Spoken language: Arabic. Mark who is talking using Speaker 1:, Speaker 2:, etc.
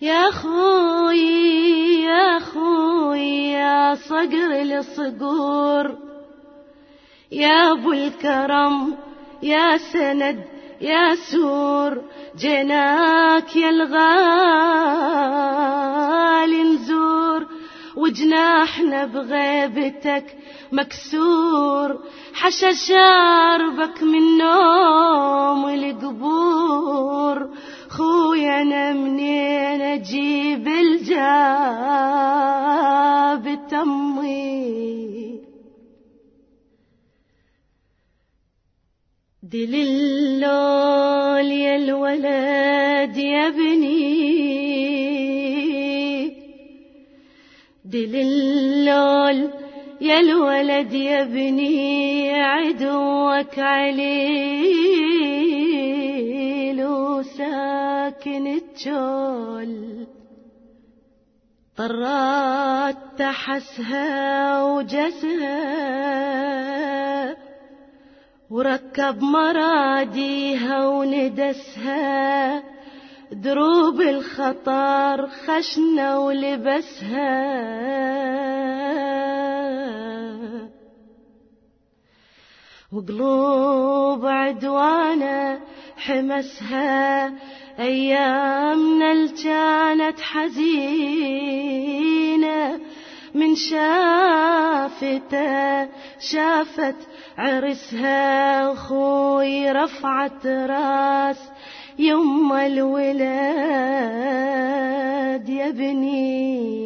Speaker 1: يا خوي يا خوي يا صقر الصقور يا أبو الكرم يا سند يا سور جناك يا الغالي نزور وجناحنا بغيبتك مكسور حشا شاربك من نوم القبور. خويا أنا منين الجاب تمي دليلول يا الولد يا ابني. دليلول يا الولد يا ابني عدوك عليل وساكن الجول. طرات تحسها وجسها وركب مراديها وندسها دروب الخطر خشنة ولبسها. وقلوب عدوانة حمسها أيامنا كانت حزينة من شافته شافت عرسها أخوي رفعت راس يما الولاد يا بني